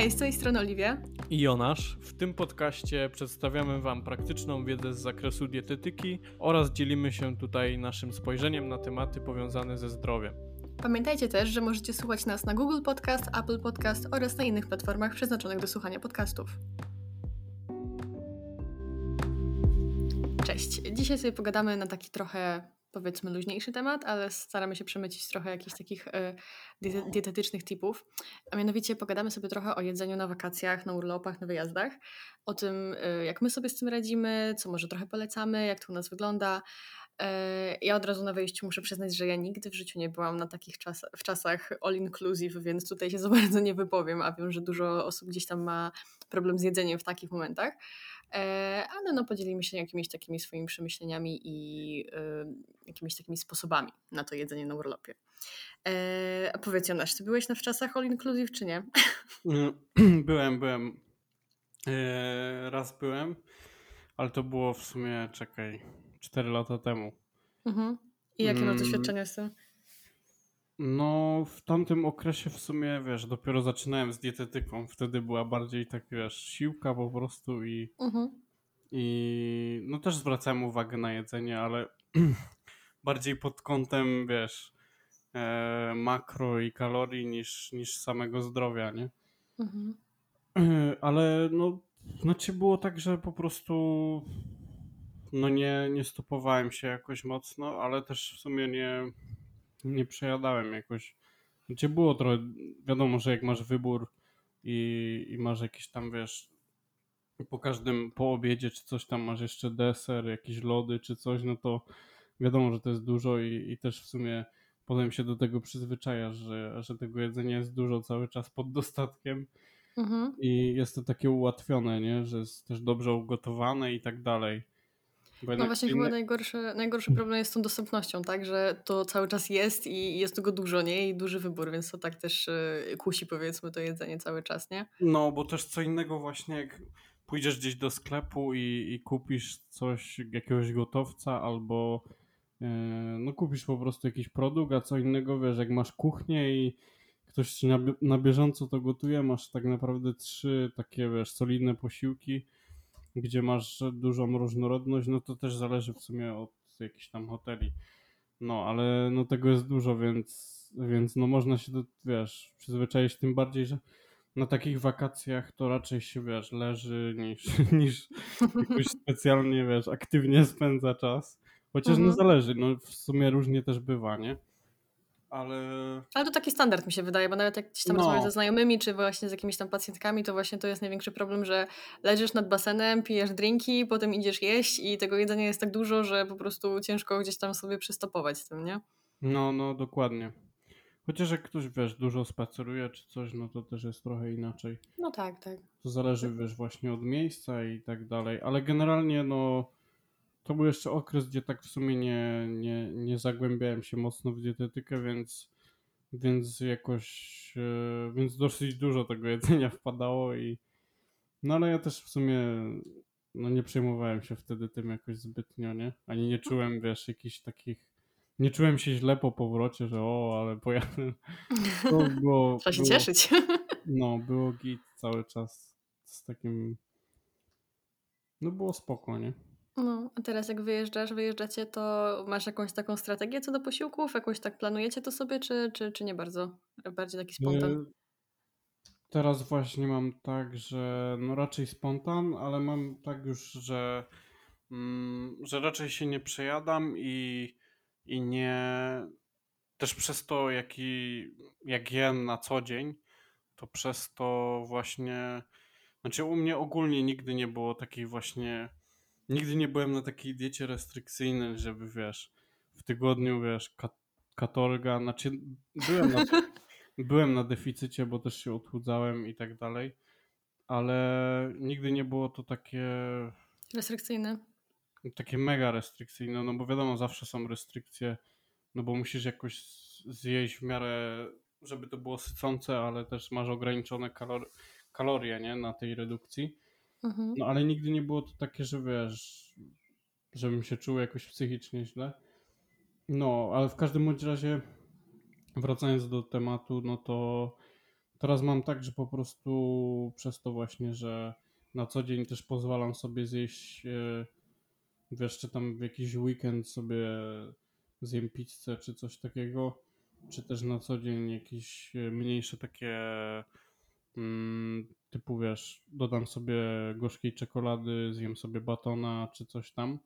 Hej, z tej strony Oliwia. I Jonasz. W tym podcaście przedstawiamy Wam praktyczną wiedzę z zakresu dietetyki oraz dzielimy się tutaj naszym spojrzeniem na tematy powiązane ze zdrowiem. Pamiętajcie też, że możecie słuchać nas na Google Podcast, Apple Podcast oraz na innych platformach przeznaczonych do słuchania podcastów. Cześć. Dzisiaj sobie pogadamy na taki trochę powiedzmy luźniejszy temat, ale staramy się przemycić trochę jakichś takich y, dietetycznych tipów. A mianowicie pogadamy sobie trochę o jedzeniu na wakacjach, na urlopach, na wyjazdach, o tym, y, jak my sobie z tym radzimy, co może trochę polecamy, jak to u nas wygląda. Y, ja od razu na wejściu muszę przyznać, że ja nigdy w życiu nie byłam na takich czas w czasach all inclusive, więc tutaj się za bardzo nie wypowiem, a wiem, że dużo osób gdzieś tam ma problem z jedzeniem w takich momentach. E, ale no podzielimy się jakimiś takimi swoimi przemyśleniami i jakimiś takimi sposobami na to jedzenie na urlopie. E, a powiedz Jonasz, ty byłeś na wczasach all inclusive czy nie? Byłem, byłem. E, raz byłem, ale to było w sumie, czekaj, 4 lata temu. Mhm. I jakie masz mm. doświadczenia z tym? No, w tamtym okresie w sumie, wiesz, dopiero zaczynałem z dietetyką. Wtedy była bardziej tak, wiesz, siłka po prostu i, mhm. i no też zwracałem uwagę na jedzenie, ale bardziej pod kątem, wiesz, e, makro i kalorii niż, niż samego zdrowia, nie? Mhm. Ale no, znaczy było tak, że po prostu no nie, nie stopowałem się jakoś mocno, ale też w sumie nie nie przejadałem jakoś. Gdzie było trochę, wiadomo, że jak masz wybór i, i masz jakieś tam, wiesz, po każdym, po obiedzie czy coś tam masz jeszcze deser, jakieś lody czy coś, no to wiadomo, że to jest dużo i, i też w sumie potem się do tego przyzwyczajasz, że, że tego jedzenia jest dużo cały czas pod dostatkiem mhm. i jest to takie ułatwione, nie? że jest też dobrze ugotowane i tak dalej. No właśnie chyba najgorszy, najgorszy problem jest z tą dostępnością, tak, że to cały czas jest i jest tego dużo, nie? I duży wybór, więc to tak też y, kusi powiedzmy to jedzenie cały czas, nie? No, bo też co innego właśnie jak pójdziesz gdzieś do sklepu i, i kupisz coś, jakiegoś gotowca albo yy, no kupisz po prostu jakiś produkt, a co innego wiesz, jak masz kuchnię i ktoś ci na, na bieżąco to gotuje, masz tak naprawdę trzy takie wiesz, solidne posiłki, gdzie masz dużą różnorodność, no to też zależy w sumie od jakichś tam hoteli. No, ale no tego jest dużo, więc, więc no można się do, wiesz, przyzwyczaić tym bardziej, że na takich wakacjach to raczej się, wiesz, leży niż, niż jakoś specjalnie, wiesz, aktywnie spędza czas. Chociaż no mhm. no zależy, no w sumie różnie też bywa, nie? Ale... Ale to taki standard mi się wydaje, bo nawet jak gdzieś tam no. rozmawiasz ze znajomymi, czy właśnie z jakimiś tam pacjentkami, to właśnie to jest największy problem, że leżysz nad basenem, pijesz drinki, potem idziesz jeść i tego jedzenia jest tak dużo, że po prostu ciężko gdzieś tam sobie przystopować z tym, nie? No, no, dokładnie. Chociaż jak ktoś, wiesz, dużo spaceruje czy coś, no to też jest trochę inaczej. No tak, tak. To zależy, wiesz, właśnie od miejsca i tak dalej, ale generalnie, no to był jeszcze okres, gdzie tak w sumie nie, nie, nie zagłębiałem się mocno w dietetykę, więc, więc jakoś, e, więc dosyć dużo tego jedzenia wpadało i no ale ja też w sumie no nie przejmowałem się wtedy tym jakoś zbytnio, nie? Ani nie czułem, wiesz, jakichś takich nie czułem się źle po powrocie, że o, ale pojadę. To było, Trzeba się było, cieszyć. No, było git cały czas z takim no było spoko, nie? No, a teraz jak wyjeżdżasz, wyjeżdżacie, to masz jakąś taką strategię co do posiłków? Jakąś tak planujecie to sobie, czy, czy, czy nie bardzo? Bardziej taki spontan? Y, teraz właśnie mam tak, że no raczej spontan, ale mam tak już, że, mm, że raczej się nie przejadam i, i nie. Też przez to, jaki, jak jem na co dzień, to przez to właśnie. Znaczy, u mnie ogólnie nigdy nie było takiej właśnie Nigdy nie byłem na takiej diecie restrykcyjnej, żeby wiesz, w tygodniu wiesz, kat katorga, znaczy byłem na, byłem na deficycie, bo też się odchudzałem i tak dalej, ale nigdy nie było to takie restrykcyjne. Takie mega restrykcyjne, no bo wiadomo, zawsze są restrykcje, no bo musisz jakoś zjeść w miarę, żeby to było sycące, ale też masz ograniczone kalor kalorie, nie, na tej redukcji. Mhm. No ale nigdy nie było to takie, że wiesz, żebym się czuł jakoś psychicznie źle. No, ale w każdym bądź razie, wracając do tematu, no to teraz mam tak, że po prostu przez to właśnie, że na co dzień też pozwalam sobie zjeść, e, wiesz, czy tam w jakiś weekend sobie zjem pizzę czy coś takiego, czy też na co dzień jakieś e, mniejsze takie mm, typu wiesz, dodam sobie gorzkiej czekolady, zjem sobie batona czy coś tam,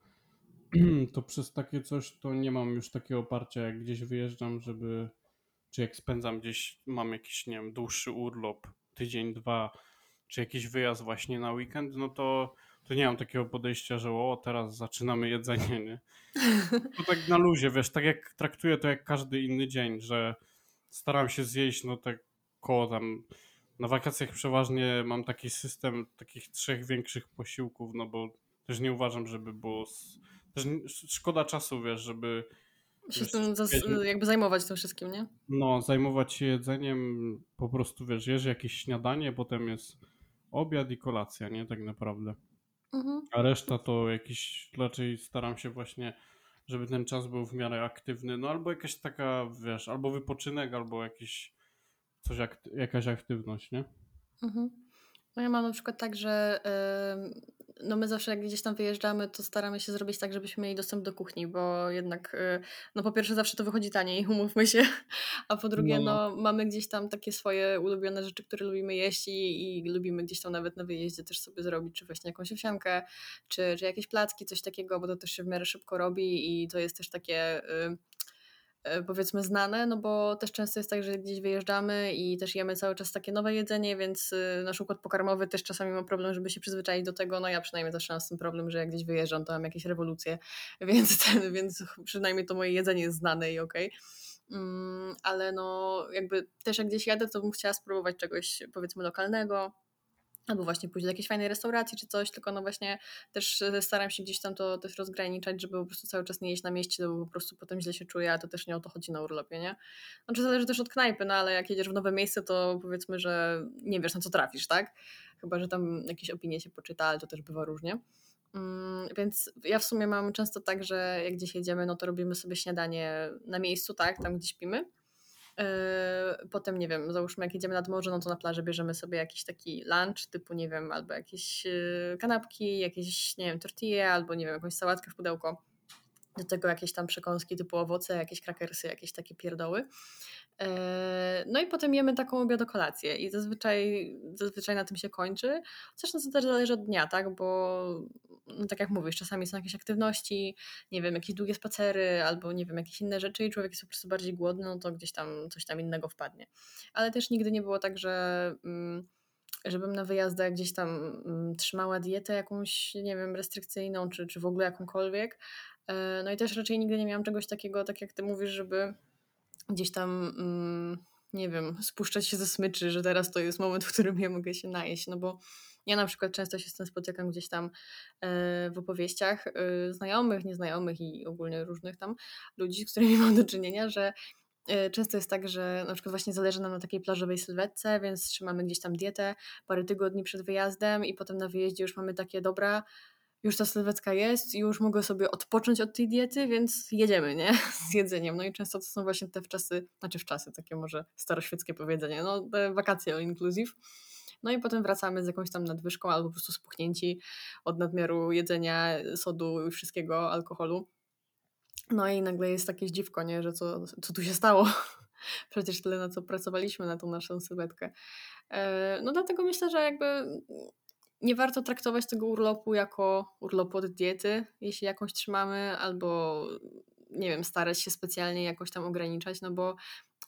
to przez takie coś to nie mam już takiego oparcia, jak gdzieś wyjeżdżam, żeby czy jak spędzam gdzieś, mam jakiś, nie wiem, dłuższy urlop, tydzień, dwa, czy jakiś wyjazd właśnie na weekend, no to, to nie mam takiego podejścia, że o, teraz zaczynamy jedzenie, nie? To tak na luzie, wiesz, tak jak traktuję to jak każdy inny dzień, że staram się zjeść, no tak koło tam, na wakacjach przeważnie mam taki system takich trzech większych posiłków, no bo też nie uważam, żeby było, też szkoda czasu, wiesz, żeby się tym jakby zajmować tym wszystkim, nie? No, zajmować się jedzeniem, po prostu wiesz, jesz jakieś śniadanie, potem jest obiad i kolacja, nie? Tak naprawdę. Mhm. A reszta to jakiś, raczej staram się właśnie, żeby ten czas był w miarę aktywny, no albo jakaś taka, wiesz, albo wypoczynek, albo jakiś, coś, jakaś aktywność, nie? Mhm. No ja mam na przykład tak, że no my zawsze jak gdzieś tam wyjeżdżamy, to staramy się zrobić tak, żebyśmy mieli dostęp do kuchni, bo jednak, y, no po pierwsze zawsze to wychodzi taniej, umówmy się, a po drugie, no, no mamy gdzieś tam takie swoje ulubione rzeczy, które lubimy jeść i, i, lubimy gdzieś tam nawet na wyjeździe też sobie zrobić, czy właśnie jakąś owsiankę, czy, czy jakieś placki, coś takiego, bo to też się w miarę szybko robi i to jest też takie... Y, E, powiedzmy znane, no bo też często jest tak, że gdzieś wyjeżdżamy i też jemy cały czas takie nowe jedzenie, więc y, nasz układ pokarmowy też czasami ma problem, żeby się przyzwyczaić do tego. No ja przynajmniej zawsze mam z tym problem, że jak gdzieś wyjeżdżam, to mam jakieś rewolucje, więc, ten, więc przynajmniej to moje jedzenie jest znane i okej. Okay. Mm, ale no jakby też jak gdzieś jadę, to bym chciała spróbować czegoś powiedzmy lokalnego, albo właśnie pójść do jakiejś fajnej restauracji czy coś, tylko no właśnie też e, staram się gdzieś tam to też rozgraniczać, żeby po prostu cały czas nie jeść na mieście, bo po prostu potem źle się czuję, a to też nie o to chodzi na urlopie, nie? Znaczy zależy też od knajpy, no ale jak jedziesz w nowe miejsce, to powiedzmy, że nie wiesz na co trafisz, tak? Chyba, że tam jakieś opinie się poczyta, ale to też bywa różnie. Mm, więc ja w sumie mam często tak, że jak gdzieś jedziemy, no to robimy sobie śniadanie na miejscu, tak, tam gdzie śpimy potem, nie wiem, załóżmy, jak jedziemy nad morze, no to na plaży bierzemy sobie jakiś taki lunch, typu, nie wiem, albo jakieś yy, kanapki, jakieś, nie wiem, tortille, albo, nie wiem, jakąś sałatkę w pudełko. Do tego jakieś tam przekąski typu owoce, jakieś krakersy, jakieś takie pierdoły. Yy, no i potem jemy taką obiadokolację i zazwyczaj, zazwyczaj na tym się kończy. Chociaż no to też zależy od dnia, tak? Bo no tak jak mówisz, czasami są jakieś aktywności, nie wiem, jakieś długie spacery albo nie wiem, jakieś inne rzeczy i człowiek jest po prostu bardziej głodny, no to gdzieś tam coś tam innego wpadnie. Ale też nigdy nie było tak, że mm, żebym na wyjazdach gdzieś tam mm, trzymała dietę jakąś, nie wiem, restrykcyjną czy, czy w ogóle jakąkolwiek. E, no i też raczej nigdy nie miałam czegoś takiego, tak jak ty mówisz, żeby gdzieś tam mm, nie wiem, spuszczać się ze smyczy, że teraz to jest moment, w którym ja mogę się najeść, no bo ja na przykład często się z tym spotykam gdzieś tam e, w opowieściach e, znajomych, nieznajomych i ogólnie różnych tam ludzi, z którymi mam do czynienia, że Często jest tak, że na przykład właśnie zależy nam na takiej plażowej sylwetce, więc trzymamy gdzieś tam dietę parę tygodni przed wyjazdem i potem na wyjeździe już mamy takie dobra, już ta sylwetka jest, już mogę sobie odpocząć od tej diety, więc jedziemy, nie? Z jedzeniem. No i często to są właśnie te wczasy, znaczy wczasy, takie może staroświeckie powiedzenie, no te wakacje all inclusive. No i potem wracamy z jakąś tam nadwyżką albo po prostu spuchnięci od nadmiaru jedzenia, sodu i wszystkiego, alkoholu. No i nagle jest takie dziwko, nie? że co, co tu się stało? Przecież tyle na co pracowaliśmy na tą naszą sylwetkę. E, no dlatego myślę, że jakby nie warto traktować tego urlopu jako urlopu od diety, jeśli jakąś trzymamy, albo nie wiem, starać się specjalnie jakoś tam ograniczać, no bo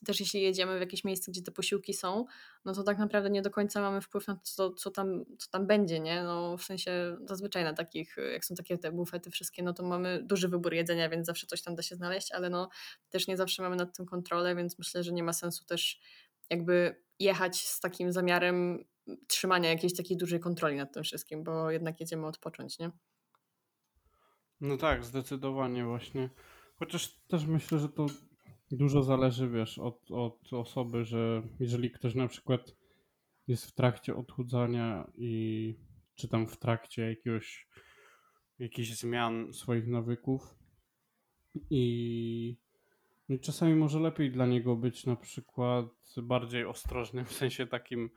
też jeśli jedziemy w jakieś miejsce, gdzie te posiłki są, no to tak naprawdę nie do końca mamy wpływ na to, co, co, tam, co tam będzie, nie? No w sensie zazwyczaj na takich, jak są takie te bufety wszystkie, no to mamy duży wybór jedzenia, więc zawsze coś tam da się znaleźć, ale no też nie zawsze mamy nad tym kontrolę, więc myślę, że nie ma sensu też jakby jechać z takim zamiarem trzymania jakiejś takiej dużej kontroli nad tym wszystkim, bo jednak jedziemy odpocząć, nie? No tak, zdecydowanie właśnie. Chociaż też myślę, że to Dużo zależy, wiesz, od, od osoby, że jeżeli ktoś na przykład jest w trakcie odchudzania i czy tam w trakcie jakiegoś, jakichś zmian swoich nawyków i No czasami może lepiej dla niego być na przykład bardziej ostrożnym, w sensie takim,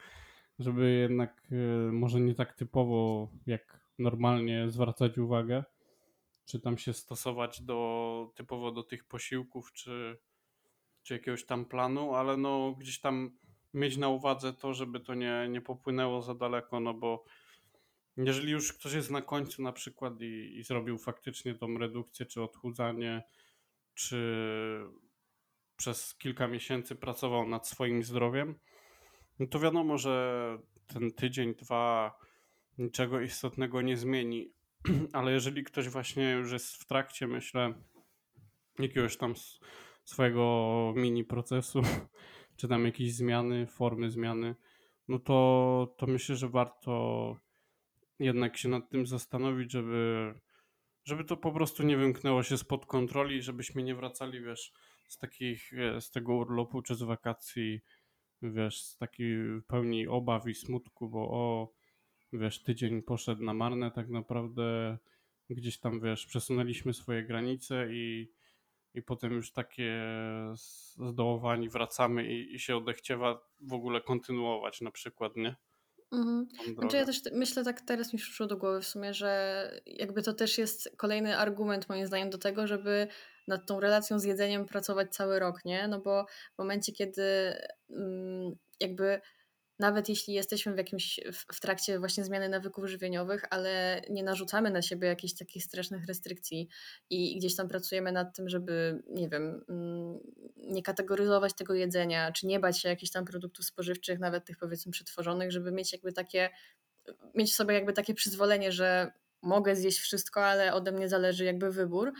żeby jednak e, może nie tak typowo jak normalnie zwracać uwagę, czy tam się stosować do typowo do tych posiłków, czy, czy jakiegoś tam planu, ale no gdzieś tam mieć na uwadze to, żeby to nie, nie popłynęło za daleko, no bo jeżeli już ktoś jest na końcu na przykład i, i zrobił faktycznie tą redukcję, czy odchudzanie, czy przez kilka miesięcy pracował nad swoim zdrowiem, no to wiadomo, że ten tydzień, dwa niczego istotnego nie zmieni. Ale jeżeli ktoś właśnie już jest w trakcie, myślę, jakiegoś tam swojego mini procesu, czy tam jakieś zmiany, formy zmiany, no to, to myślę, że warto jednak się nad tym zastanowić, żeby, żeby to po prostu nie wymknęło się spod kontroli, żebyśmy nie wracali, wiesz, z takich, e, z tego urlopu czy z wakacji, wiesz, z takiej pełni obaw i smutku, bo o, wiesz, tydzień poszedł na marne, tak naprawdę gdzieś tam, wiesz, przesunęliśmy swoje granice i, i potem już takie zdołowani wracamy i, i się odechciewa w ogóle kontynuować na przykład, nie? Mhm. Znaczy ja też myślę tak teraz mi przyszło do głowy w sumie, że jakby to też jest kolejny argument moim zdaniem do tego, żeby nad tą relacją z jedzeniem pracować cały rok, nie? No bo w momencie, kiedy mm, jakby nawet jeśli jesteśmy w jakimś w, trakcie właśnie zmiany nawyków żywieniowych, ale nie narzucamy na siebie jakichś takich strasznych restrykcji i gdzieś tam pracujemy nad tym, żeby, nie wiem, mm, nie kategoryzować tego jedzenia, czy nie bać się jakichś tam produktów spożywczych, nawet tych powiedzmy przetworzonych, żeby mieć jakby takie, mieć sobie jakby takie przyzwolenie, że mogę zjeść wszystko, ale ode mnie zależy jakby wybór,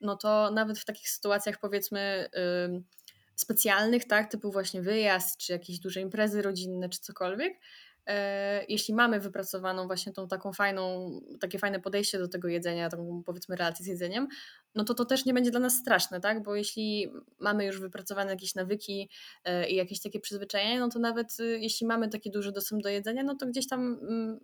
no to nawet w takich sytuacjach powiedzmy yy, specjalnych, tak, typu właśnie wyjazd, czy jakieś duże imprezy rodzinne, czy cokolwiek, e, jeśli mamy wypracowaną właśnie tą taką fajną, takie fajne podejście do tego jedzenia, taką powiedzmy relację z jedzeniem, no to to też nie będzie dla nas straszne, tak? Bo jeśli mamy już wypracowane jakieś nawyki e, i jakieś takie przyzwyczajenia, no to nawet y, jeśli mamy taki duży dostęp do jedzenia, no to gdzieś tam mm,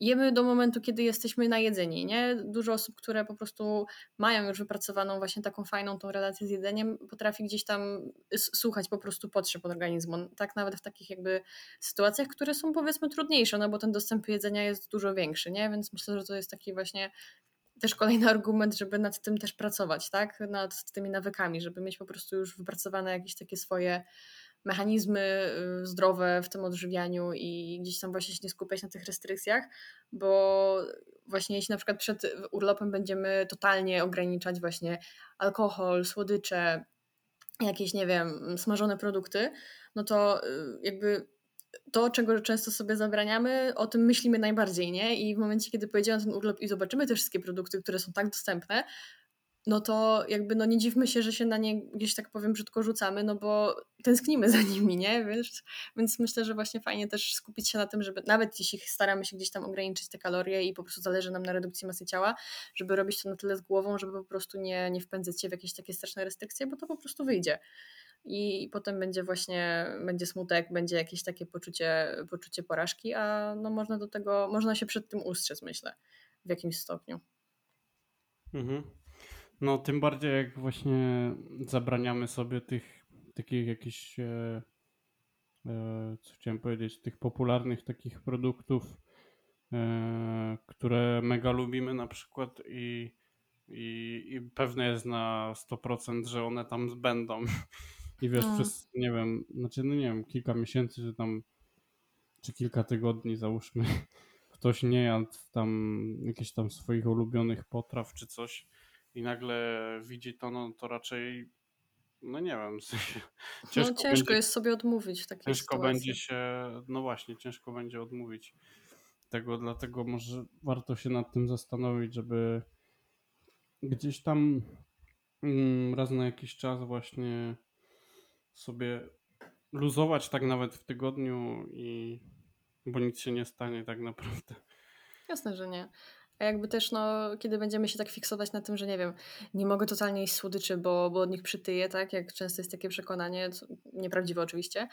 jemy do momentu, kiedy jesteśmy najedzeni, nie? Dużo osób, które po prostu mają już wypracowaną właśnie taką fajną tą relację z jedzeniem, potrafi gdzieś tam słuchać po prostu potrzeb organizmu, tak nawet w takich jakby sytuacjach, które są powiedzmy trudniejsze, no bo ten dostęp jedzenia jest dużo większy, nie? Więc myślę, że to jest taki właśnie też kolejny argument, żeby nad tym też pracować, tak? Nad tymi nawykami, żeby mieć po prostu już wypracowane jakieś takie swoje mechanizmy y, zdrowe w tym odżywianiu i gdzieś tam właśnie się nie skupiać na tych restrykcjach, bo właśnie jeśli na przykład przed urlopem będziemy totalnie ograniczać właśnie alkohol, słodycze, jakieś, nie wiem, smażone produkty, no to y, jakby to, czego często sobie zabraniamy, o tym myślimy najbardziej, nie? I w momencie, kiedy pojedziemy na ten urlop i zobaczymy te wszystkie produkty, które są tak dostępne, no to jakby no nie dziwmy się, że się na nie gdzieś tak powiem brzydko rzucamy, no bo tęsknimy za nimi, nie? Wiesz? Więc myślę, że właśnie fajnie też skupić się na tym, żeby nawet jeśli staramy się gdzieś tam ograniczyć te kalorie i po prostu zależy nam na redukcji masy ciała, żeby robić to na tyle z głową, żeby po prostu nie, nie wpędzać się w jakieś takie straszne restrykcje, bo to po prostu wyjdzie. I, potem będzie właśnie, będzie smutek, będzie jakieś takie poczucie, poczucie porażki, a no można do tego, można się przed tym ustrzec, myślę, w jakimś stopniu. Mhm. No, tym bardziej jak właśnie zabraniamy sobie tych takich jakichś, e, e, co chciałem powiedzieć, tych popularnych takich produktów, e, które mega lubimy na przykład i, i, i pewne jest na 100%, że one tam będą. I wiesz, no. przez, nie wiem, znaczy, no nie wiem, kilka miesięcy, czy tam, czy kilka tygodni załóżmy, ktoś nie jadł tam jakichś tam swoich ulubionych potraw czy coś, i nagle widzi to, no to raczej, no nie wiem. ciężko no ciężko będzie, jest sobie odmówić w takiej Ciężko sytuacji. będzie się, no właśnie, ciężko będzie odmówić tego, dlatego może warto się nad tym zastanowić, żeby gdzieś tam mm, raz na jakiś czas właśnie sobie luzować tak nawet w tygodniu i bo nic się nie stanie tak naprawdę. Jasne, że nie. A jakby też, no, kiedy będziemy się tak fiksować na tym, że nie wiem, nie mogę totalnie jeść słodyczy, bo, bo od nich przytyję, tak? Jak często jest takie przekonanie, nieprawdziwe oczywiście,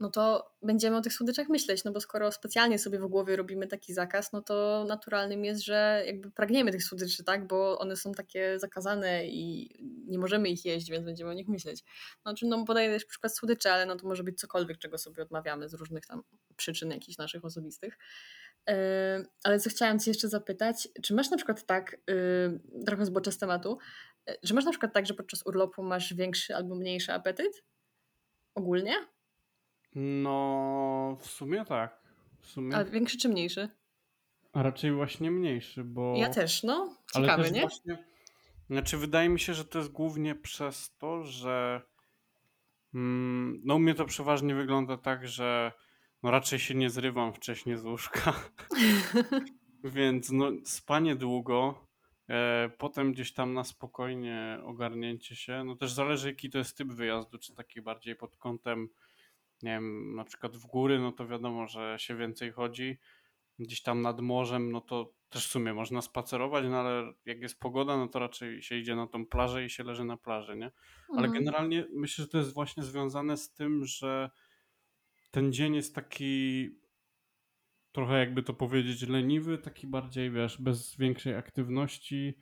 no to będziemy o tych słodyczach myśleć, no bo skoro specjalnie sobie w głowie robimy taki zakaz, no to naturalnym jest, że jakby pragniemy tych słodyczy, tak, bo one są takie zakazane i nie możemy ich jeść, więc będziemy o nich myśleć. Znaczy, no podaję też przykład słodyczy, ale no to może być cokolwiek, czego sobie odmawiamy z różnych tam przyczyn jakichś naszych osobistych. Yy, ale co chciałam Cię jeszcze zapytać, czy masz na przykład tak, yy, trochę zboczę z tematu, czy masz na przykład tak, że podczas urlopu masz większy albo mniejszy apetyt? Ogólnie? No, w sumie tak. W sumie. A większy czy mniejszy? A raczej właśnie mniejszy, bo. Ja też, no. Ciekawe, też nie? Właśnie... Znaczy, wydaje mi się, że to jest głównie przez to, że. Mm, no, u mnie to przeważnie wygląda tak, że no raczej się nie zrywam wcześniej z łóżka. Więc no, spanie długo, e, potem gdzieś tam na spokojnie ogarnięcie się. No też zależy, jaki to jest typ wyjazdu, czy taki bardziej pod kątem nie wiem, na przykład w góry, no to wiadomo, że się więcej chodzi. Gdzieś tam nad morzem, no to też w sumie można spacerować, no ale jak jest pogoda, no to raczej się idzie na tą plażę i się leży na plaży, nie? Ale Mhm. generalnie myślę, że to jest właśnie związane z tym, że ten dzień jest taki trochę jakby to powiedzieć leniwy, taki bardziej, wiesz, bez większej aktywności,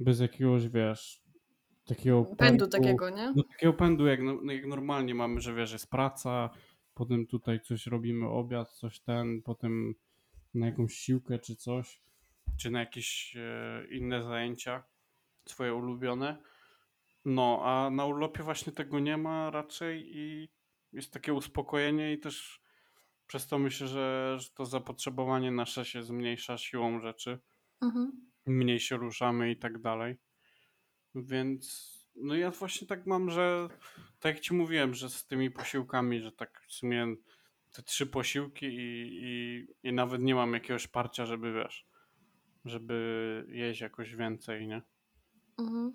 bez jakiegoś, wiesz, takiego Pędu takiego, nie? No takiego pędu, jak, no, jak normalnie mamy, że wiesz, jest praca, potem tutaj coś robimy, obiad, coś ten, potem na jakąś siłkę czy coś, czy na jakieś e, inne zajęcia swoje ulubione. No, a na urlopie właśnie tego nie ma raczej i jest takie uspokojenie i też przez to myślę, że, że to zapotrzebowanie nasze się zmniejsza siłą rzeczy. Mhm. Mniej się ruszamy i tak dalej. Więc no ja właśnie tak mam, że tak jak ci mówiłem, że z tymi posiłkami, że tak w sumie te trzy posiłki i, i, i nawet nie mam jakiegoś parcia, żeby wiesz, żeby jeść jakoś więcej, nie? Mhm.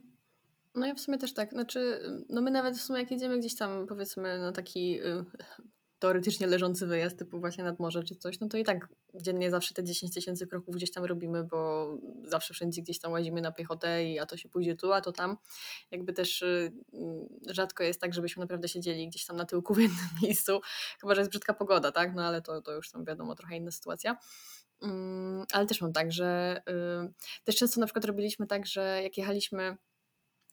No ja w sumie też tak, znaczy, no my nawet w sumie jak jedziemy gdzieś tam powiedzmy na taki y, teoretycznie leżący wyjazd typu właśnie nad morze czy coś, no to i tak dziennie zawsze te 10 tysięcy kroków gdzieś tam robimy, bo zawsze wszędzie gdzieś tam łazimy na piechotę i a to się pójdzie tu, a to tam. Jakby też y, rzadko jest tak, żebyśmy naprawdę siedzieli gdzieś tam na tyłku w jednym miejscu, chyba, że jest brzydka pogoda, tak? No ale to, to już tam wiadomo, trochę inna sytuacja. Mm, ale też mam tak, że y, też często na przykład robiliśmy tak, że jak jechaliśmy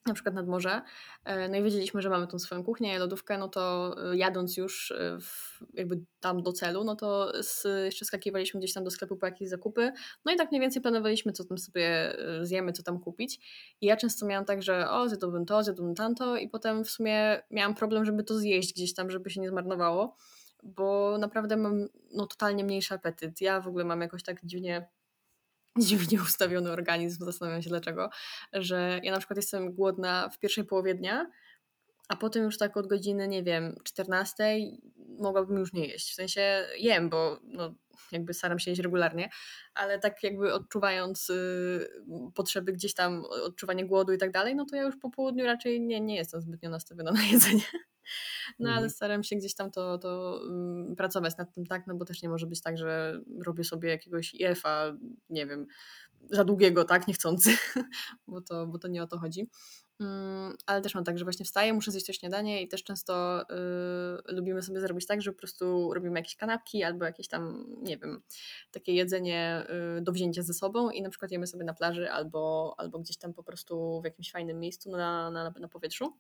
na przykład nad morze, e, no i wiedzieliśmy, że mamy tą swoją kuchnię, lodówkę, no to e, jadąc już e, w, jakby tam do celu, no to z, jeszcze skakiwaliśmy gdzieś tam do sklepu po jakieś zakupy, no i tak mniej więcej planowaliśmy, co tam sobie zjemy, co tam kupić i ja często miałam tak, że o, zjadłbym to, zjadłbym tamto i potem w sumie miałam problem, żeby to zjeść gdzieś tam, żeby się nie zmarnowało, bo naprawdę mam no, totalnie mniejszy apetyt. Ja w ogóle mam jakoś tak dziwnie dziwnie ustawiony organizm, zastanawiam się dlaczego, że ja na przykład jestem głodna w pierwszej połowie dnia, a potem już tak od godziny, nie wiem, 14 mogłabym już nie jeść. W sensie jem, bo no, jakby staram się jeść regularnie, ale tak jakby odczuwając y, potrzeby gdzieś tam, odczuwanie głodu i tak dalej, no to ja już po południu raczej nie, nie jestem zbytnio nastawiona na jedzenie. No ale mhm. staram się gdzieś tam to, to um, pracować nad tym, tak, no bo też nie może być tak, że robię sobie jakiegoś IF-a, nie wiem, za długiego, tak, niechcący, bo to, bo to nie o to chodzi. Um, ale też mam tak, że właśnie wstaję, muszę zjeść to śniadanie i też często y, lubimy sobie zrobić tak, że po prostu robimy jakieś kanapki albo jakieś tam, nie wiem, takie jedzenie y, do wzięcia ze sobą i na przykład jemy sobie na plaży albo, albo gdzieś tam po prostu w jakimś fajnym miejscu na, na, na powietrzu.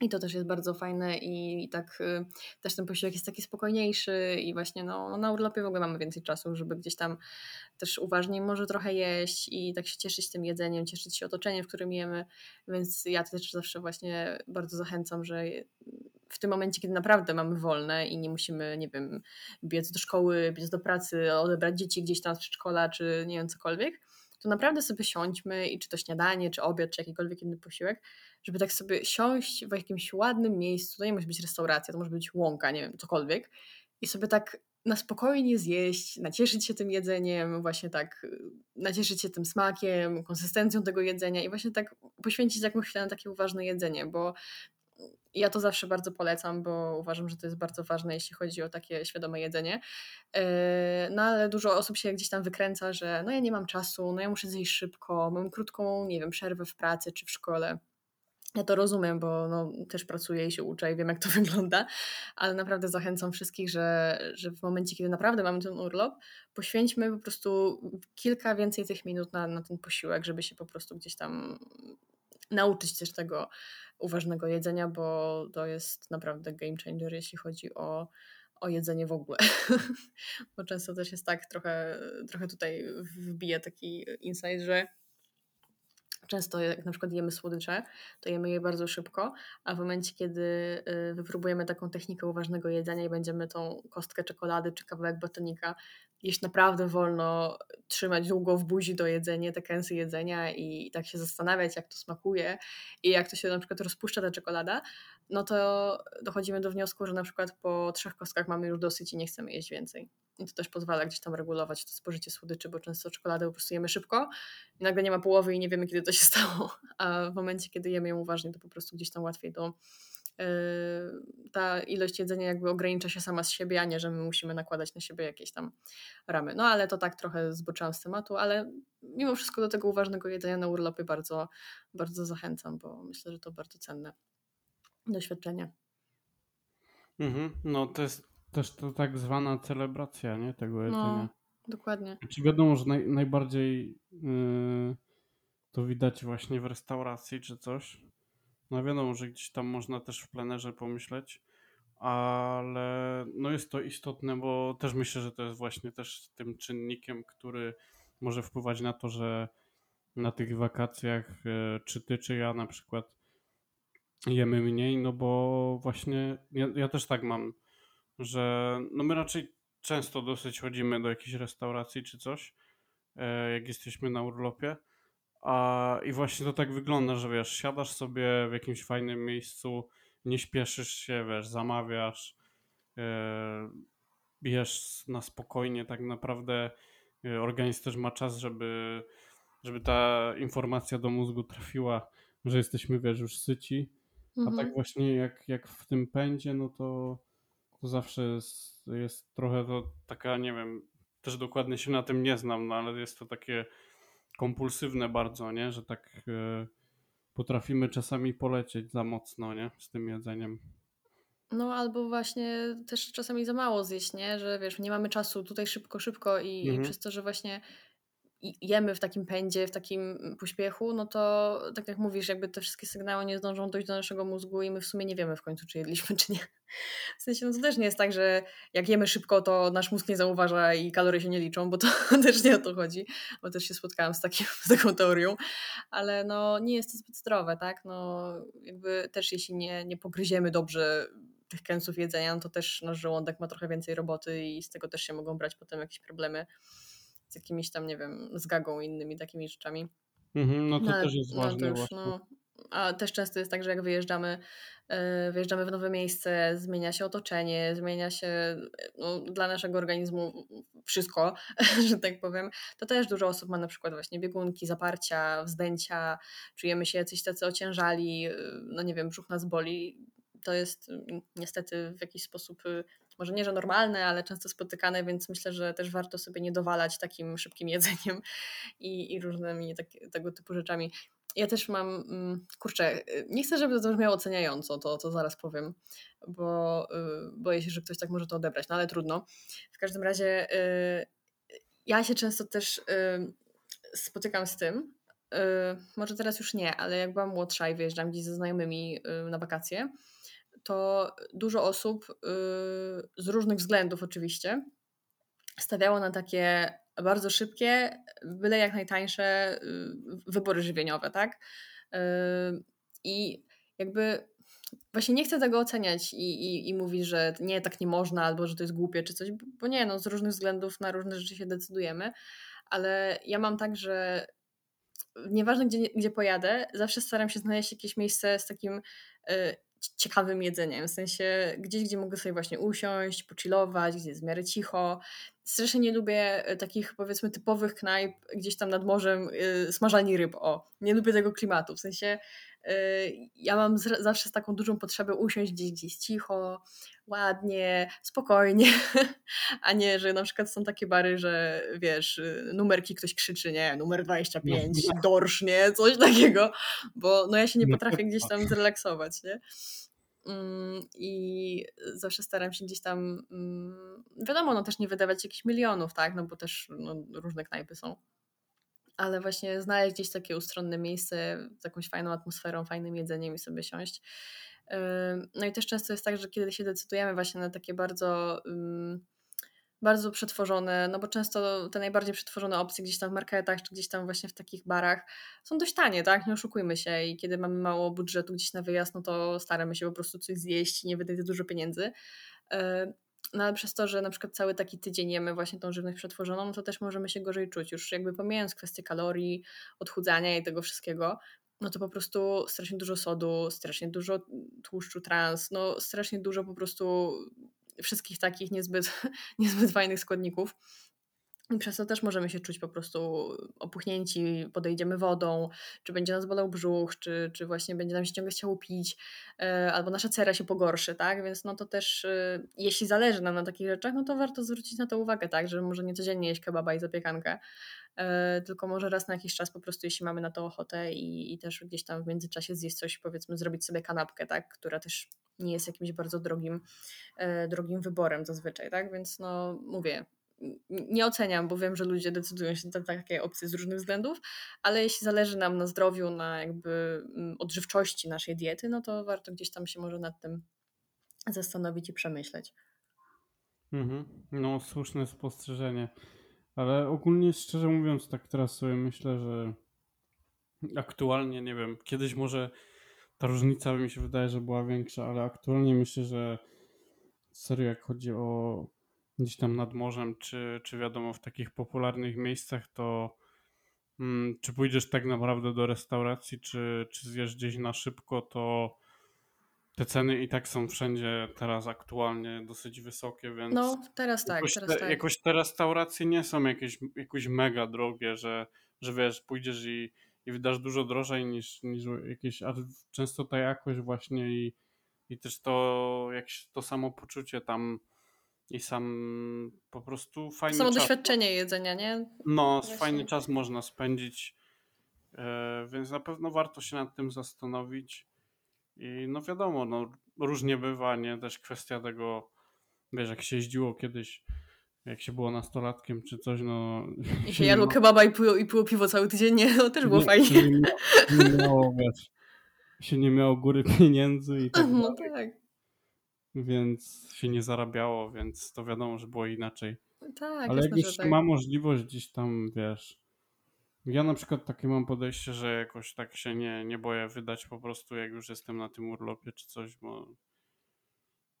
I to też jest bardzo fajne i, i tak y, też ten posiłek jest taki spokojniejszy i właśnie no, no, na urlopie w ogóle mamy więcej czasu, żeby gdzieś tam też uważniej może trochę jeść i tak się cieszyć tym jedzeniem, cieszyć się otoczeniem, w którym jemy, więc ja też zawsze właśnie bardzo zachęcam, że w tym momencie, kiedy naprawdę mamy wolne i nie musimy, nie wiem, biec do szkoły, biec do pracy, odebrać dzieci gdzieś tam z przedszkola, czy nie wiem, cokolwiek, to naprawdę sobie siądźmy i czy to śniadanie, czy obiad, czy jakikolwiek inny posiłek, żeby tak sobie siąść w jakimś ładnym miejscu, to nie musi być restauracja, to może być łąka, nie wiem, cokolwiek i sobie tak na spokojnie zjeść, nacieszyć się tym jedzeniem, właśnie tak y, nacieszyć się tym smakiem, konsystencją tego jedzenia i właśnie tak poświęcić jakąś chwilę na takie uważne jedzenie, bo ja to zawsze bardzo polecam, bo uważam, że to jest bardzo ważne, jeśli chodzi o takie świadome jedzenie. E, no ale dużo osób się gdzieś tam wykręca, że no ja nie mam czasu, no ja muszę zjeść szybko, mam krótką, nie wiem, przerwę w pracy czy w szkole ja to rozumiem, bo no, też pracuję i się uczę i wiem, jak to wygląda, ale naprawdę zachęcam wszystkich, że, że w momencie, kiedy naprawdę mamy ten urlop, poświęćmy po prostu kilka więcej tych minut na, na ten posiłek, żeby się po prostu gdzieś tam nauczyć też tego uważnego jedzenia, bo to jest naprawdę game changer, jeśli chodzi o, o jedzenie w ogóle. bo często też jest tak, trochę, trochę tutaj wbija taki insight, że Często jak na przykład jemy słodycze, to jemy je bardzo szybko, a w momencie, kiedy y, wypróbujemy taką technikę uważnego jedzenia i będziemy tą kostkę czekolady czy kawałek batonika jeść naprawdę wolno, trzymać długo w buzi do jedzenia, te kęsy jedzenia i tak się zastanawiać, jak to smakuje i jak to się na przykład rozpuszcza ta czekolada, no to dochodzimy do wniosku, że na przykład po trzech kostkach mamy już dosyć i nie chcemy jeść więcej. I to też pozwala gdzieś tam regulować to spożycie słodyczy, bo często czekoladę po prostu jemy szybko i nagle nie ma połowy i nie wiemy, kiedy to się stało. A w momencie, kiedy jemy ją uważnie, to po prostu gdzieś tam łatwiej to yy, ta ilość jedzenia jakby ogranicza się sama z siebie, a nie, że my musimy nakładać na siebie jakieś tam ramy. No ale to tak trochę zboczyłam z tematu, ale mimo wszystko do tego uważnego jedzenia na urlopy bardzo, bardzo zachęcam, bo myślę, że to bardzo cenne doświadczenie. Mhm. No to jest też to tak zwana celebracja, nie? Tego no, jedzenia. No, dokładnie. Czy wiadomo, że naj, najbardziej yy, to widać właśnie w restauracji czy coś. No wiadomo, że gdzieś tam można też w plenerze pomyśleć, ale no jest to istotne, bo też myślę, że to jest właśnie też tym czynnikiem, który może wpływać na to, że na tych wakacjach, yy, czy ty, czy ja na przykład jemy mniej, no bo właśnie ja, ja też tak mam że no my raczej często dosyć chodzimy do jakiejś restauracji czy coś, e, jak jesteśmy na urlopie. A, I właśnie to tak wygląda, że wiesz, siadasz sobie w jakimś fajnym miejscu, nie śpieszysz się, wiesz, zamawiasz, e, jesz na spokojnie, tak naprawdę e, organizm też ma czas, żeby, żeby ta informacja do mózgu trafiła, że jesteśmy, wiesz, już syci. A tak mhm. właśnie jak, jak w tym pędzie, no to to zawsze jest, jest trochę to taka, nie wiem, też dokładnie się na tym nie znam, no ale jest to takie kompulsywne bardzo, nie? Że tak e, potrafimy czasami polecieć za mocno, nie? Z tym jedzeniem. No albo właśnie też czasami za mało zjeść, nie? Że wiesz, nie mamy czasu tutaj szybko, szybko i, mhm. i przez to, że właśnie jemy w takim pędzie, w takim pośpiechu, no to tak jak mówisz, jakby te wszystkie sygnały nie zdążą dojść do naszego mózgu i my w sumie nie wiemy w końcu, czy jedliśmy, czy nie. W sensie, no to też nie jest tak, że jak jemy szybko, to nasz mózg nie zauważa i kalorie się nie liczą, bo to też nie o to chodzi, bo też się spotkałam z, takim, z taką teorią, ale no nie jest to zbyt zdrowe, tak? No jakby też jeśli nie, nie pogryziemy dobrze tych kęsów jedzenia, no to też nasz żołądek ma trochę więcej roboty i z tego też się mogą brać potem jakieś problemy z jakimiś tam, nie wiem, z gagą i innymi takimi rzeczami. Mhm, no to no, też jest no, ważne już, no, a też często jest tak, że jak wyjeżdżamy, yy, wyjeżdżamy w nowe miejsce, zmienia się otoczenie, zmienia się no, dla naszego organizmu wszystko, że tak powiem, to też dużo osób ma na przykład właśnie biegunki, zaparcia, wzdęcia, czujemy się jacyś tacy ociężali, y, no nie wiem, brzuch nas boli. To jest niestety w jakiś sposób może nie, że normalne, ale często spotykane, więc myślę, że też warto sobie nie dowalać takim szybkim jedzeniem i, i różnymi tak, tego typu rzeczami. Ja też mam, mm, kurczę, nie chcę, żeby to brzmiało oceniająco, to, to zaraz powiem, bo y, boję się, że ktoś tak może to odebrać, no ale trudno. W każdym razie y, ja się często też y, spotykam z tym, może teraz już nie, ale jak byłam młodsza i wyjeżdżam gdzieś ze znajomymi na wakacje, to dużo osób y, z różnych względów oczywiście stawiało na takie bardzo szybkie, byle jak najtańsze y, wybory żywieniowe, tak? Y, I jakby właśnie nie chcę tego oceniać i, i, i mówić, że nie, tak nie można, albo że to jest głupie czy coś, bo nie, no z różnych względów na różne rzeczy się decydujemy, ale ja mam tak, że nieważne gdzie, gdzie pojadę, zawsze staram się znaleźć jakieś miejsce z takim ciekawym jedzeniem, w sensie gdzieś, gdzie mogę sobie właśnie usiąść, pochillować, gdzie jest w miarę cicho. Strasznie nie lubię takich powiedzmy typowych knajp gdzieś tam nad morzem yy, ryb, o. Nie lubię tego klimatu, w sensie ja mam zawsze z taką dużą potrzebę usiąść gdzieś, gdzieś cicho, ładnie, spokojnie, a nie, że na przykład są takie bary, że wiesz, y, numerki ktoś krzyczy, nie, numer 25, no, dorsz, nie, coś takiego, bo no ja się nie no potrafię gdzieś tam zrelaksować, nie. Mm, I zawsze staram się gdzieś tam, mm, wiadomo, no też nie wydawać jakichś milionów, tak, no bo też no, różne knajpy są ale właśnie znaleźć gdzieś takie ustronne miejsce z jakąś fajną atmosferą, fajnym jedzeniem i sobie siąść. No i też często jest tak, że kiedy się decydujemy właśnie na takie bardzo bardzo przetworzone, no bo często te najbardziej przetworzone opcje gdzieś tam w marketach, czy gdzieś tam właśnie w takich barach są dość tanie, tak? Nie oszukujmy się i kiedy mamy mało budżetu gdzieś na wyjazd, no to staramy się po prostu coś zjeść i nie wydać dużo pieniędzy. No ale przez to, że na przykład cały taki tydzień jemy właśnie tą żywność przetworzoną, no to też możemy się gorzej czuć. Już jakby pomijając kwestie kalorii, odchudzania i tego wszystkiego, no to po prostu strasznie dużo sodu, strasznie dużo tłuszczu trans, no strasznie dużo po prostu wszystkich takich niezbyt, niezbyt fajnych składników. I przez to też możemy się czuć po prostu opuchnięci, podejdziemy wodą, czy będzie nas bolał brzuch, czy, czy właśnie będzie nam się ciągle chciało pić, e, albo nasza cera się pogorszy, tak? Więc no to też, e, jeśli zależy nam na takich rzeczach, no to warto zwrócić na to uwagę, tak? Że może nie codziennie jeść kebaba i zapiekankę, e, tylko może raz na jakiś czas po prostu, jeśli mamy na to ochotę i, i też gdzieś tam w międzyczasie zjeść coś, powiedzmy, zrobić sobie kanapkę, tak? Która też nie jest jakimś bardzo drogim, drogim wyborem zazwyczaj, tak? Więc no mówię, nie oceniam, bo wiem, że ludzie decydują się na takie opcje z różnych względów, ale jeśli zależy nam na zdrowiu, na jakby mm, odżywczości naszej diety, no to warto gdzieś tam się może nad tym zastanowić i przemyśleć. Mhm. No, słuszne spostrzeżenie. Ale ogólnie, szczerze mówiąc, tak teraz sobie myślę, że aktualnie, nie wiem, kiedyś może ta różnica mi się wydaje, że była większa, ale aktualnie myślę, że serio, jak chodzi o gdzieś tam nad morzem, czy, czy wiadomo w takich popularnych miejscach, to hmm, czy pójdziesz tak naprawdę do restauracji, czy, czy zjesz gdzieś na szybko, to te ceny i tak są wszędzie teraz aktualnie dosyć wysokie, więc. No, teraz tak. Jakoś, teraz te, tak. jakoś te restauracje nie są jakieś, jakoś mega drogie, że, że wiesz, pójdziesz i, i wydasz dużo drożej niż, niż jakieś. A często ta jakość właśnie i, i też to, jak to samo poczucie tam i sam po prostu fajny Samo czas. doświadczenie jedzenia, nie? No, Właśnie. fajny czas można spędzić, e, więc na pewno warto się nad tym zastanowić. I no wiadomo, no, różnie bywa, nie? Też kwestia tego, wiesz, jak się jeździło kiedyś, jak się było nastolatkiem czy coś, no... I się jadło kebaba i piło, i piło piwo cały tydzień, nie? No też było nie, fajnie. Nie, nie miało, wiesz, się nie miało góry pieniędzy i tak No dalej. tak więc się nie zarabiało, więc to wiadomo, że było inaczej. Tak, Ale jak już tak. ma możliwość gdzieś tam, wiesz. Ja na przykład takie mam podejście, że jakoś tak się nie, nie boję wydać po prostu, jak już jestem na tym urlopie czy coś, bo.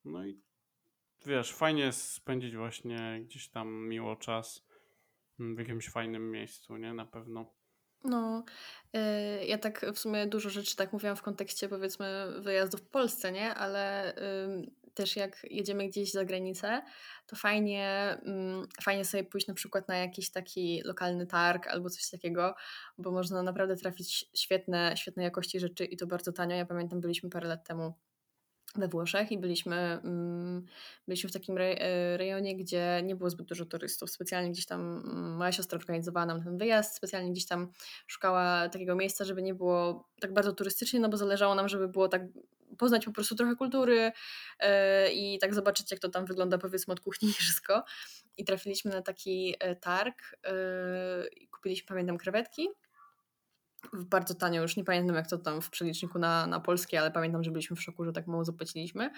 No i wiesz, fajnie jest spędzić właśnie gdzieś tam miło czas w jakimś fajnym miejscu, nie? Na pewno. No, y, ja tak w sumie dużo rzeczy tak mówiłam w kontekście powiedzmy wyjazdów w Polsce, nie? Ale też jak jedziemy gdzieś za granicę, to fajnie, mm, fajnie sobie pójść na przykład na jakiś taki lokalny targ albo coś takiego, bo można naprawdę trafić świetne, świetnej jakości rzeczy i to bardzo tanio. Ja pamiętam, byliśmy parę lat temu we Włoszech i byliśmy, mm, byliśmy w takim e, rejonie, gdzie nie było zbyt dużo turystów. Specjalnie gdzieś tam mm, moja siostra organizowała nam ten wyjazd, specjalnie gdzieś tam szukała takiego miejsca, żeby nie było tak bardzo turystycznie, no bo zależało nam, żeby było tak poznać po prostu trochę kultury e, i tak zobaczyć, jak to tam wygląda powiedzmy od kuchni i wszystko. I trafiliśmy na taki e, targ kupiliśmy, pamiętam, krewetki bardzo tanio, już nie pamiętam jak to tam w przeliczniku na, na polskie, ale pamiętam, że byliśmy w szoku, że tak mało zapłaciliśmy.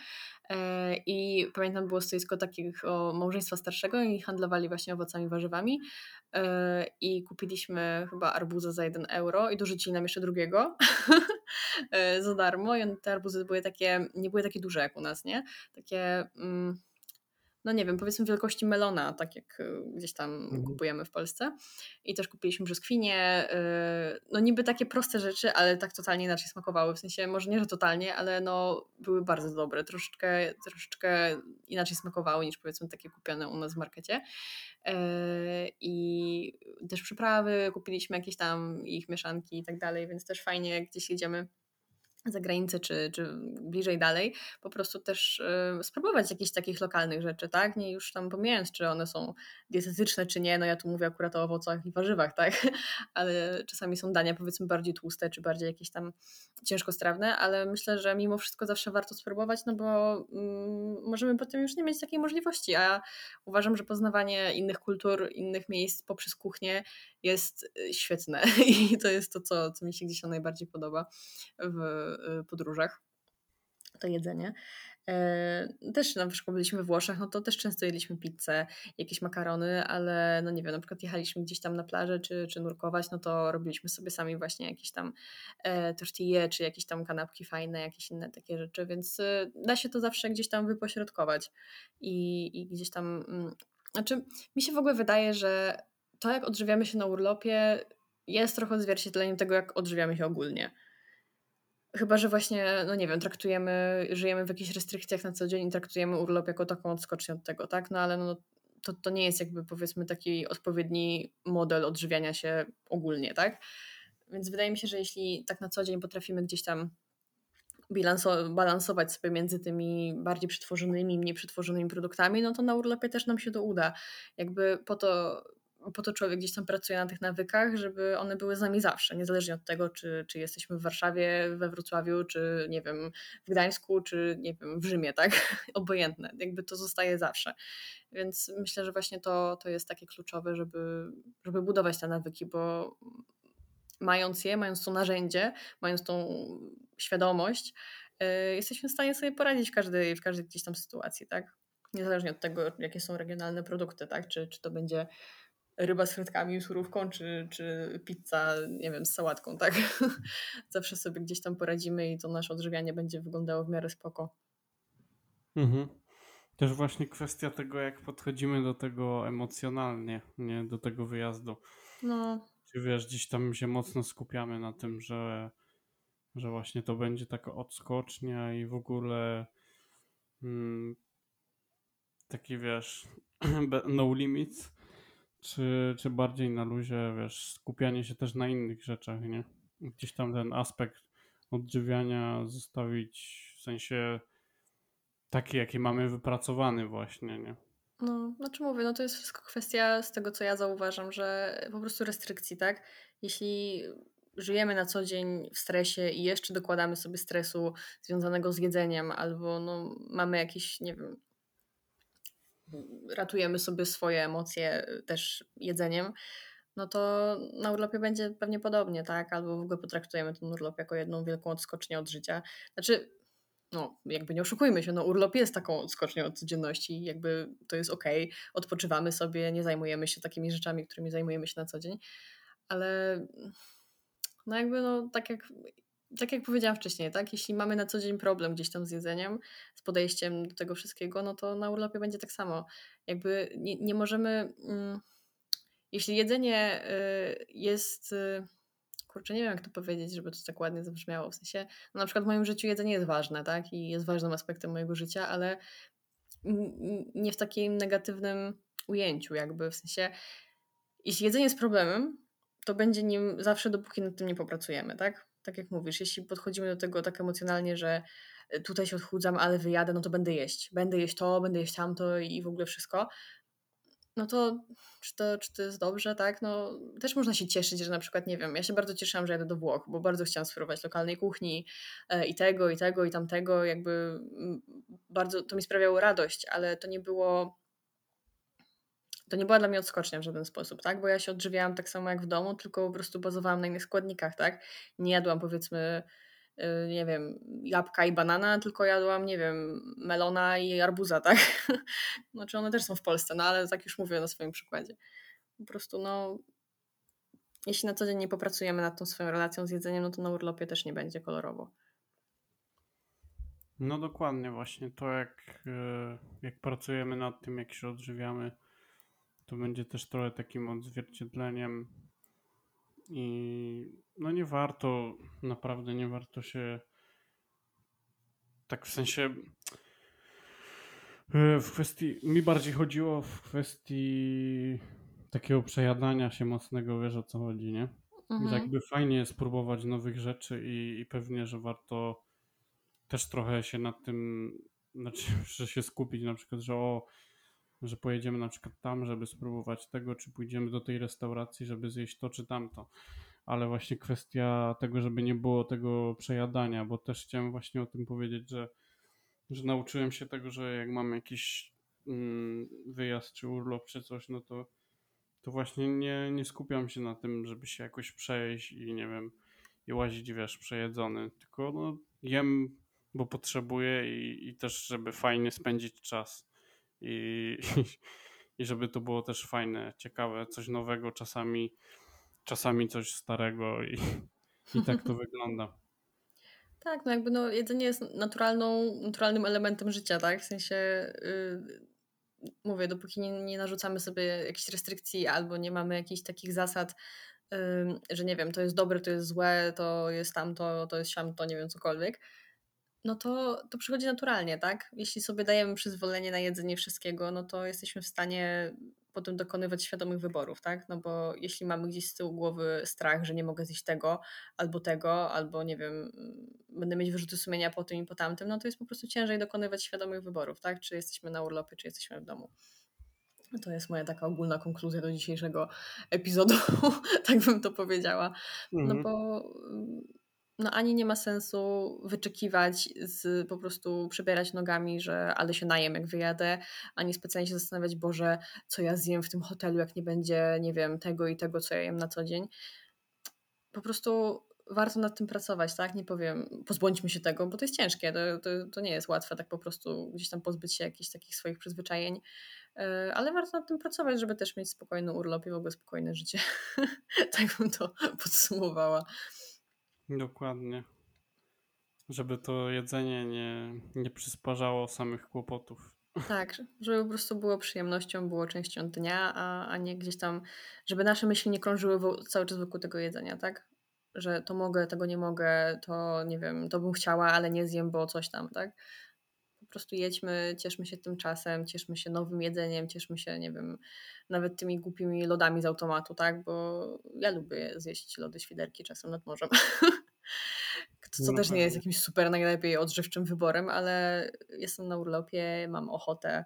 E, I pamiętam, było stoisko takiego małżeństwa starszego i handlowali właśnie owocami, warzywami e, i kupiliśmy chyba arbuza za 1 euro i dorzucili nam jeszcze drugiego e, za darmo i te arbuzy były takie, nie były takie duże jak u nas, nie? Takie... Mm, no nie wiem, powiedzmy wielkości melona, tak jak y, gdzieś tam mhm. kupujemy w Polsce. I też kupiliśmy brzoskwinie, y, no niby takie proste rzeczy, ale tak totalnie inaczej smakowały. W sensie, może nie, że totalnie, ale no były bardzo dobre. Troszeczkę, troszeczkę inaczej smakowały niż powiedzmy takie kupione u nas w markecie. Y, I też przyprawy, kupiliśmy jakieś tam ich mieszanki i tak dalej, więc też fajnie, jak gdzieś jedziemy za granicę, czy, czy bliżej dalej, po prostu też y, spróbować jakichś takich lokalnych rzeczy, tak? Nie już tam pomijając, czy one są dietetyczne, czy nie, no ja tu mówię akurat o owocach i warzywach, tak? Ale czasami są dania powiedzmy bardziej tłuste, czy bardziej jakieś tam ciężkostrawne, ale myślę, że mimo wszystko zawsze warto spróbować, no bo mm, możemy potem już nie mieć takiej możliwości, a uważam, że poznawanie innych kultur, innych miejsc poprzez kuchnię jest y, świetne i to jest to, co, co mi się gdzieś najbardziej podoba w y, podróżach, to jedzenie. E, też na przykład byliśmy we Włoszech, no to też często jedliśmy pizzę, jakieś makarony, ale no nie wiem, na przykład jechaliśmy gdzieś tam na plażę czy, czy nurkować, no to robiliśmy sobie sami właśnie jakieś tam e, tortille, czy jakieś tam kanapki fajne, jakieś inne takie rzeczy, więc y, da się to zawsze gdzieś tam wypośrodkować i, i gdzieś tam, mm, znaczy mi się w ogóle wydaje, że to, jak odżywiamy się na urlopie, jest trochę odzwierciedleniem tego, jak odżywiamy się ogólnie. Chyba, że właśnie, no nie wiem, traktujemy, żyjemy w jakichś restrykcjach na co dzień i traktujemy urlop jako taką odskocznię od tego, tak? No ale no, to, to nie jest jakby powiedzmy taki odpowiedni model odżywiania się ogólnie, tak? Więc wydaje mi się, że jeśli tak na co dzień potrafimy gdzieś tam bilanso- balansować sobie między tymi bardziej przetworzonymi mniej przetworzonymi produktami, no to na urlopie też nam się to uda. Jakby po to po to człowiek gdzieś tam pracuje na tych nawykach, żeby one były z nami zawsze, niezależnie od tego, czy, czy jesteśmy w Warszawie, we Wrocławiu, czy nie wiem, w Gdańsku, czy nie wiem, w Rzymie, tak? Obojętne, jakby to zostaje zawsze. Więc myślę, że właśnie to, to jest takie kluczowe, żeby, żeby budować te nawyki, bo mając je, mając to narzędzie, mając tą świadomość, yy, jesteśmy w stanie sobie poradzić w każdej, w każdej gdzieś tam sytuacji, tak? Niezależnie od tego, jakie są regionalne produkty, tak? Czy, czy to będzie ryba z frytkami surówką, czy, czy pizza, nie wiem, z sałatką, tak? Zawsze sobie gdzieś tam poradzimy i to nasze odżywianie będzie wyglądało w miarę spoko. Mhm. Też właśnie kwestia tego, jak podchodzimy do tego emocjonalnie, nie do tego wyjazdu. No. Czy wiesz, gdzieś tam się mocno skupiamy na tym, że, że właśnie to będzie taka odskocznia i w ogóle mm, taki wiesz, no limits czy, czy bardziej na luzie, wiesz, skupianie się też na innych rzeczach, nie? Gdzieś tam ten aspekt odżywiania zostawić w sensie taki, jaki mamy wypracowany właśnie, nie? No, znaczy mówię, no to jest wszystko kwestia z tego, co ja zauważam, że po prostu restrykcji, tak? Jeśli żyjemy na co dzień w stresie i jeszcze dokładamy sobie stresu związanego z jedzeniem, albo no, mamy jakieś, nie wiem, ratujemy sobie swoje emocje y, też jedzeniem, no to na urlopie będzie pewnie podobnie, tak? Albo w ogóle potraktujemy ten urlop jako jedną wielką odskocznię od życia. Znaczy, no, jakby nie oszukujmy się, no urlop jest taką odskocznią od codzienności, jakby to jest ok, odpoczywamy sobie, nie zajmujemy się takimi rzeczami, którymi zajmujemy się na co dzień, ale no jakby no tak jak tak jak powiedziałam wcześniej, tak? Jeśli mamy na co dzień problem gdzieś tam z jedzeniem, z podejściem do tego wszystkiego, no to na urlopie będzie tak samo. Jakby nie, nie możemy. Mm, jeśli jedzenie y, jest. Y, kurczę, nie wiem jak to powiedzieć, żeby to tak ładnie zabrzmiało. W sensie, no na przykład w moim życiu jedzenie jest ważne, tak? I jest ważnym aspektem mojego życia, ale nie w takim negatywnym ujęciu, jakby w sensie. Jeśli jedzenie jest problemem, to będzie nim zawsze, dopóki nad tym nie popracujemy, tak? Tak jak mówisz, jeśli podchodzimy do tego tak emocjonalnie, że e, tutaj się odchudzam, ale wyjadę, no to będę jeść. Będę jeść to, będę jeść tamto i w ogóle wszystko. No to czy, to czy to jest dobrze, tak? No też można się cieszyć, że na przykład, nie wiem, ja się bardzo cieszyłam, że jadę do Włoch, bo bardzo chciałam spróbować lokalnej kuchni e, i tego, i tego, i tamtego, jakby bardzo to mi sprawiało radość, ale to nie było to nie była dla mnie odskocznia w żaden sposób, tak? Bo ja się odżywiałam tak samo jak w domu, tylko po prostu bazowałam na innych składnikach, tak? Nie jadłam powiedzmy, y, nie wiem, jabłka i banana, tylko jadłam, nie wiem, melona i arbuza, tak? Znaczy one też są w Polsce, no ale tak już mówię na swoim przykładzie. Po prostu no, jeśli na co dzień nie popracujemy nad tą swoją relacją z jedzeniem, no to na urlopie też nie będzie kolorowo. No dokładnie właśnie. To jak, e, jak pracujemy nad tym, jak się odżywiamy, to będzie też trochę takim odzwierciedleniem i no nie warto, naprawdę nie warto się tak w sensie e, w kwestii, mi bardziej chodziło w kwestii takiego przejadania się mocnego, wiesz o co chodzi, nie? Mhm. Jakby fajnie jest próbować nowych rzeczy i, i pewnie, że warto też trochę się nad tym, znaczy, że się skupić na przykład, że o, że pojedziemy na przykład tam, żeby spróbować tego, czy pójdziemy do tej restauracji, żeby zjeść to czy tamto. Ale właśnie kwestia tego, żeby nie było tego przejadania, bo też chciałem właśnie o tym powiedzieć, że, że nauczyłem się tego, że jak mam jakiś mm, wyjazd czy urlop czy coś, no to, to właśnie nie, nie skupiam się na tym, żeby się jakoś przejść i nie wiem, i łazić, wiesz, przejedzony, tylko no, jem, bo potrzebuję i, i też, żeby fajnie spędzić czas i, i żeby to było też fajne, ciekawe, coś nowego, czasami, czasami coś starego i, i tak to wygląda. Tak, no jakby no, jedzenie jest naturalną, naturalnym elementem życia, tak? W sensie yy, mówię, dopóki nie, nie narzucamy sobie jakichś restrykcji albo nie mamy jakichś takich zasad, yy, że nie wiem, to jest dobre, to jest złe, to jest tamto, to jest siam, to nie wiem, cokolwiek, no to, to przychodzi naturalnie, tak? Jeśli sobie dajemy przyzwolenie na jedzenie wszystkiego, no to jesteśmy w stanie potem dokonywać świadomych wyborów, tak? No bo jeśli mamy gdzieś z tyłu głowy strach, że nie mogę zjeść tego albo tego, albo nie wiem, będę mieć wyrzuty sumienia po tym i po tamtym, no to jest po prostu ciężej dokonywać świadomych wyborów, tak? Czy jesteśmy na urlopie, czy jesteśmy w domu. To jest moja taka ogólna konkluzja do dzisiejszego epizodu, tak bym to powiedziała. No mhm. bo no ani nie ma sensu wyczekiwać, z, po prostu przebierać nogami, że ale się najem jak wyjadę, ani specjalnie się zastanawiać, Boże, co ja zjem w tym hotelu, jak nie będzie, nie wiem, tego i tego, co ja jem na co dzień. Po prostu warto nad tym pracować, tak? Nie powiem, pozbądźmy się tego, bo to jest ciężkie, to, to, to nie jest łatwe tak po prostu gdzieś tam pozbyć się jakichś takich swoich przyzwyczajeń, e, ale warto nad tym pracować, żeby też mieć spokojny urlop i w ogóle spokojne życie. tak bym to podsumowała. Dokładnie. Żeby to jedzenie nie, nie przysparzało samych kłopotów. Tak, żeby po prostu było przyjemnością, było częścią dnia, a, a nie gdzieś tam, żeby nasze myśli nie krążyły cały czas wokół tego jedzenia, tak? Że to mogę, tego nie mogę, to nie wiem, to bym chciała, ale nie zjem, bo coś tam, tak? Po prostu jedźmy, cieszmy się tym czasem, cieszmy się nowym jedzeniem, cieszmy się, nie wiem, nawet tymi głupimi lodami z automatu, tak? Bo ja lubię zjeść lody świderki czasem nad morzem. co też nie jest jakimś super najlepiej odżywczym wyborem, ale jestem na urlopie, mam ochotę,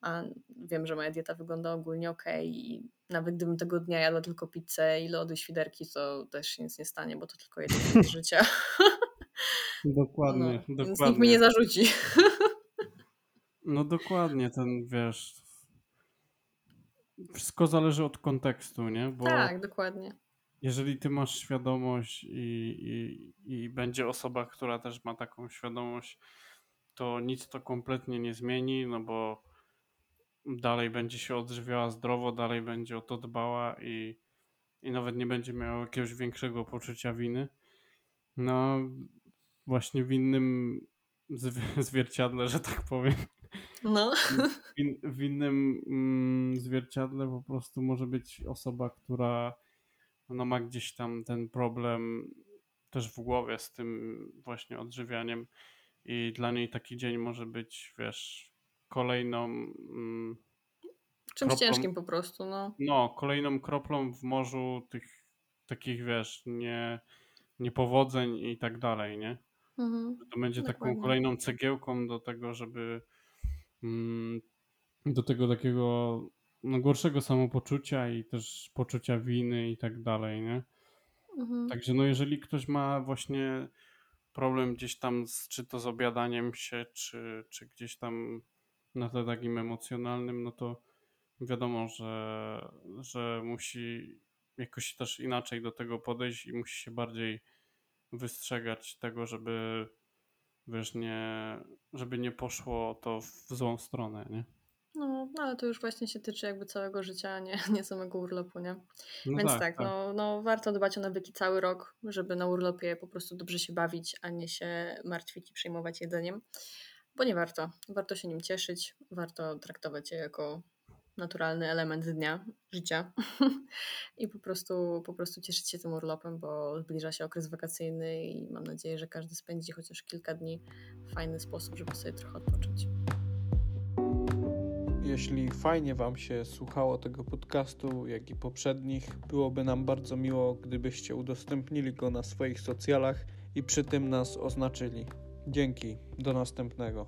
a wiem, że moja dieta wygląda ogólnie ok i nawet gdybym tego dnia jadła tylko pizzę i lody świderki, to też się nic nie stanie, bo to tylko jeden z życia. Dokładnie, no, dokładnie. Więc nikt mi nie zarzuci. No dokładnie, ten wiesz. Wszystko zależy od kontekstu, nie? Bo tak, dokładnie jeżeli ty masz świadomość i, i, i będzie osoba, która też ma taką świadomość, to nic to kompletnie nie zmieni, no bo dalej będzie się odżywiała zdrowo, dalej będzie o to dbała i, i nawet nie będzie miała jakiegoś większego poczucia winy. No, właśnie w innym zwierciadle, że tak powiem. No. W, w innym mm, zwierciadle po prostu może być osoba, która ona ma gdzieś tam ten problem też w głowie z tym właśnie odżywianiem i dla niej taki dzień może być, wiesz, kolejną mm, czymś kroplą, ciężkim po prostu, no. No, kolejną kroplą w morzu tych takich, wiesz, nie, niepowodzeń i tak dalej, nie? Mhm. To będzie Dokładnie. taką kolejną cegiełką do tego, żeby mm, do tego takiego no, gorszego samopoczucia i też poczucia winy i tak dalej, nie? Mhm. Także no jeżeli ktoś ma właśnie problem gdzieś tam z, czy to z obiadaniem się, czy, czy gdzieś tam na tle takim emocjonalnym, no to wiadomo, że, że musi jakoś też inaczej do tego podejść i musi się bardziej wystrzegać tego, żeby wiesz, nie, żeby nie poszło to w złą stronę, nie? No ale to już właśnie się tyczy jakby całego życia, a nie, nie samego urlopu, nie? No Więc tak, tak, tak, No, no warto dbać o nawyki cały rok, żeby na urlopie po prostu dobrze się bawić, a nie się martwić i przejmować jedzeniem, bo nie warto. Warto się nim cieszyć, warto traktować je jako naturalny element dnia, życia i po prostu, po prostu cieszyć się tym urlopem, bo zbliża się okres wakacyjny i mam nadzieję, że każdy spędzi chociaż kilka dni w fajny sposób, żeby sobie trochę odpocząć. Jeśli fajnie Wam się słuchało tego podcastu, jak i poprzednich, byłoby nam bardzo miło, gdybyście udostępnili go na swoich socjalach i przy tym nas oznaczyli. Dzięki, do następnego.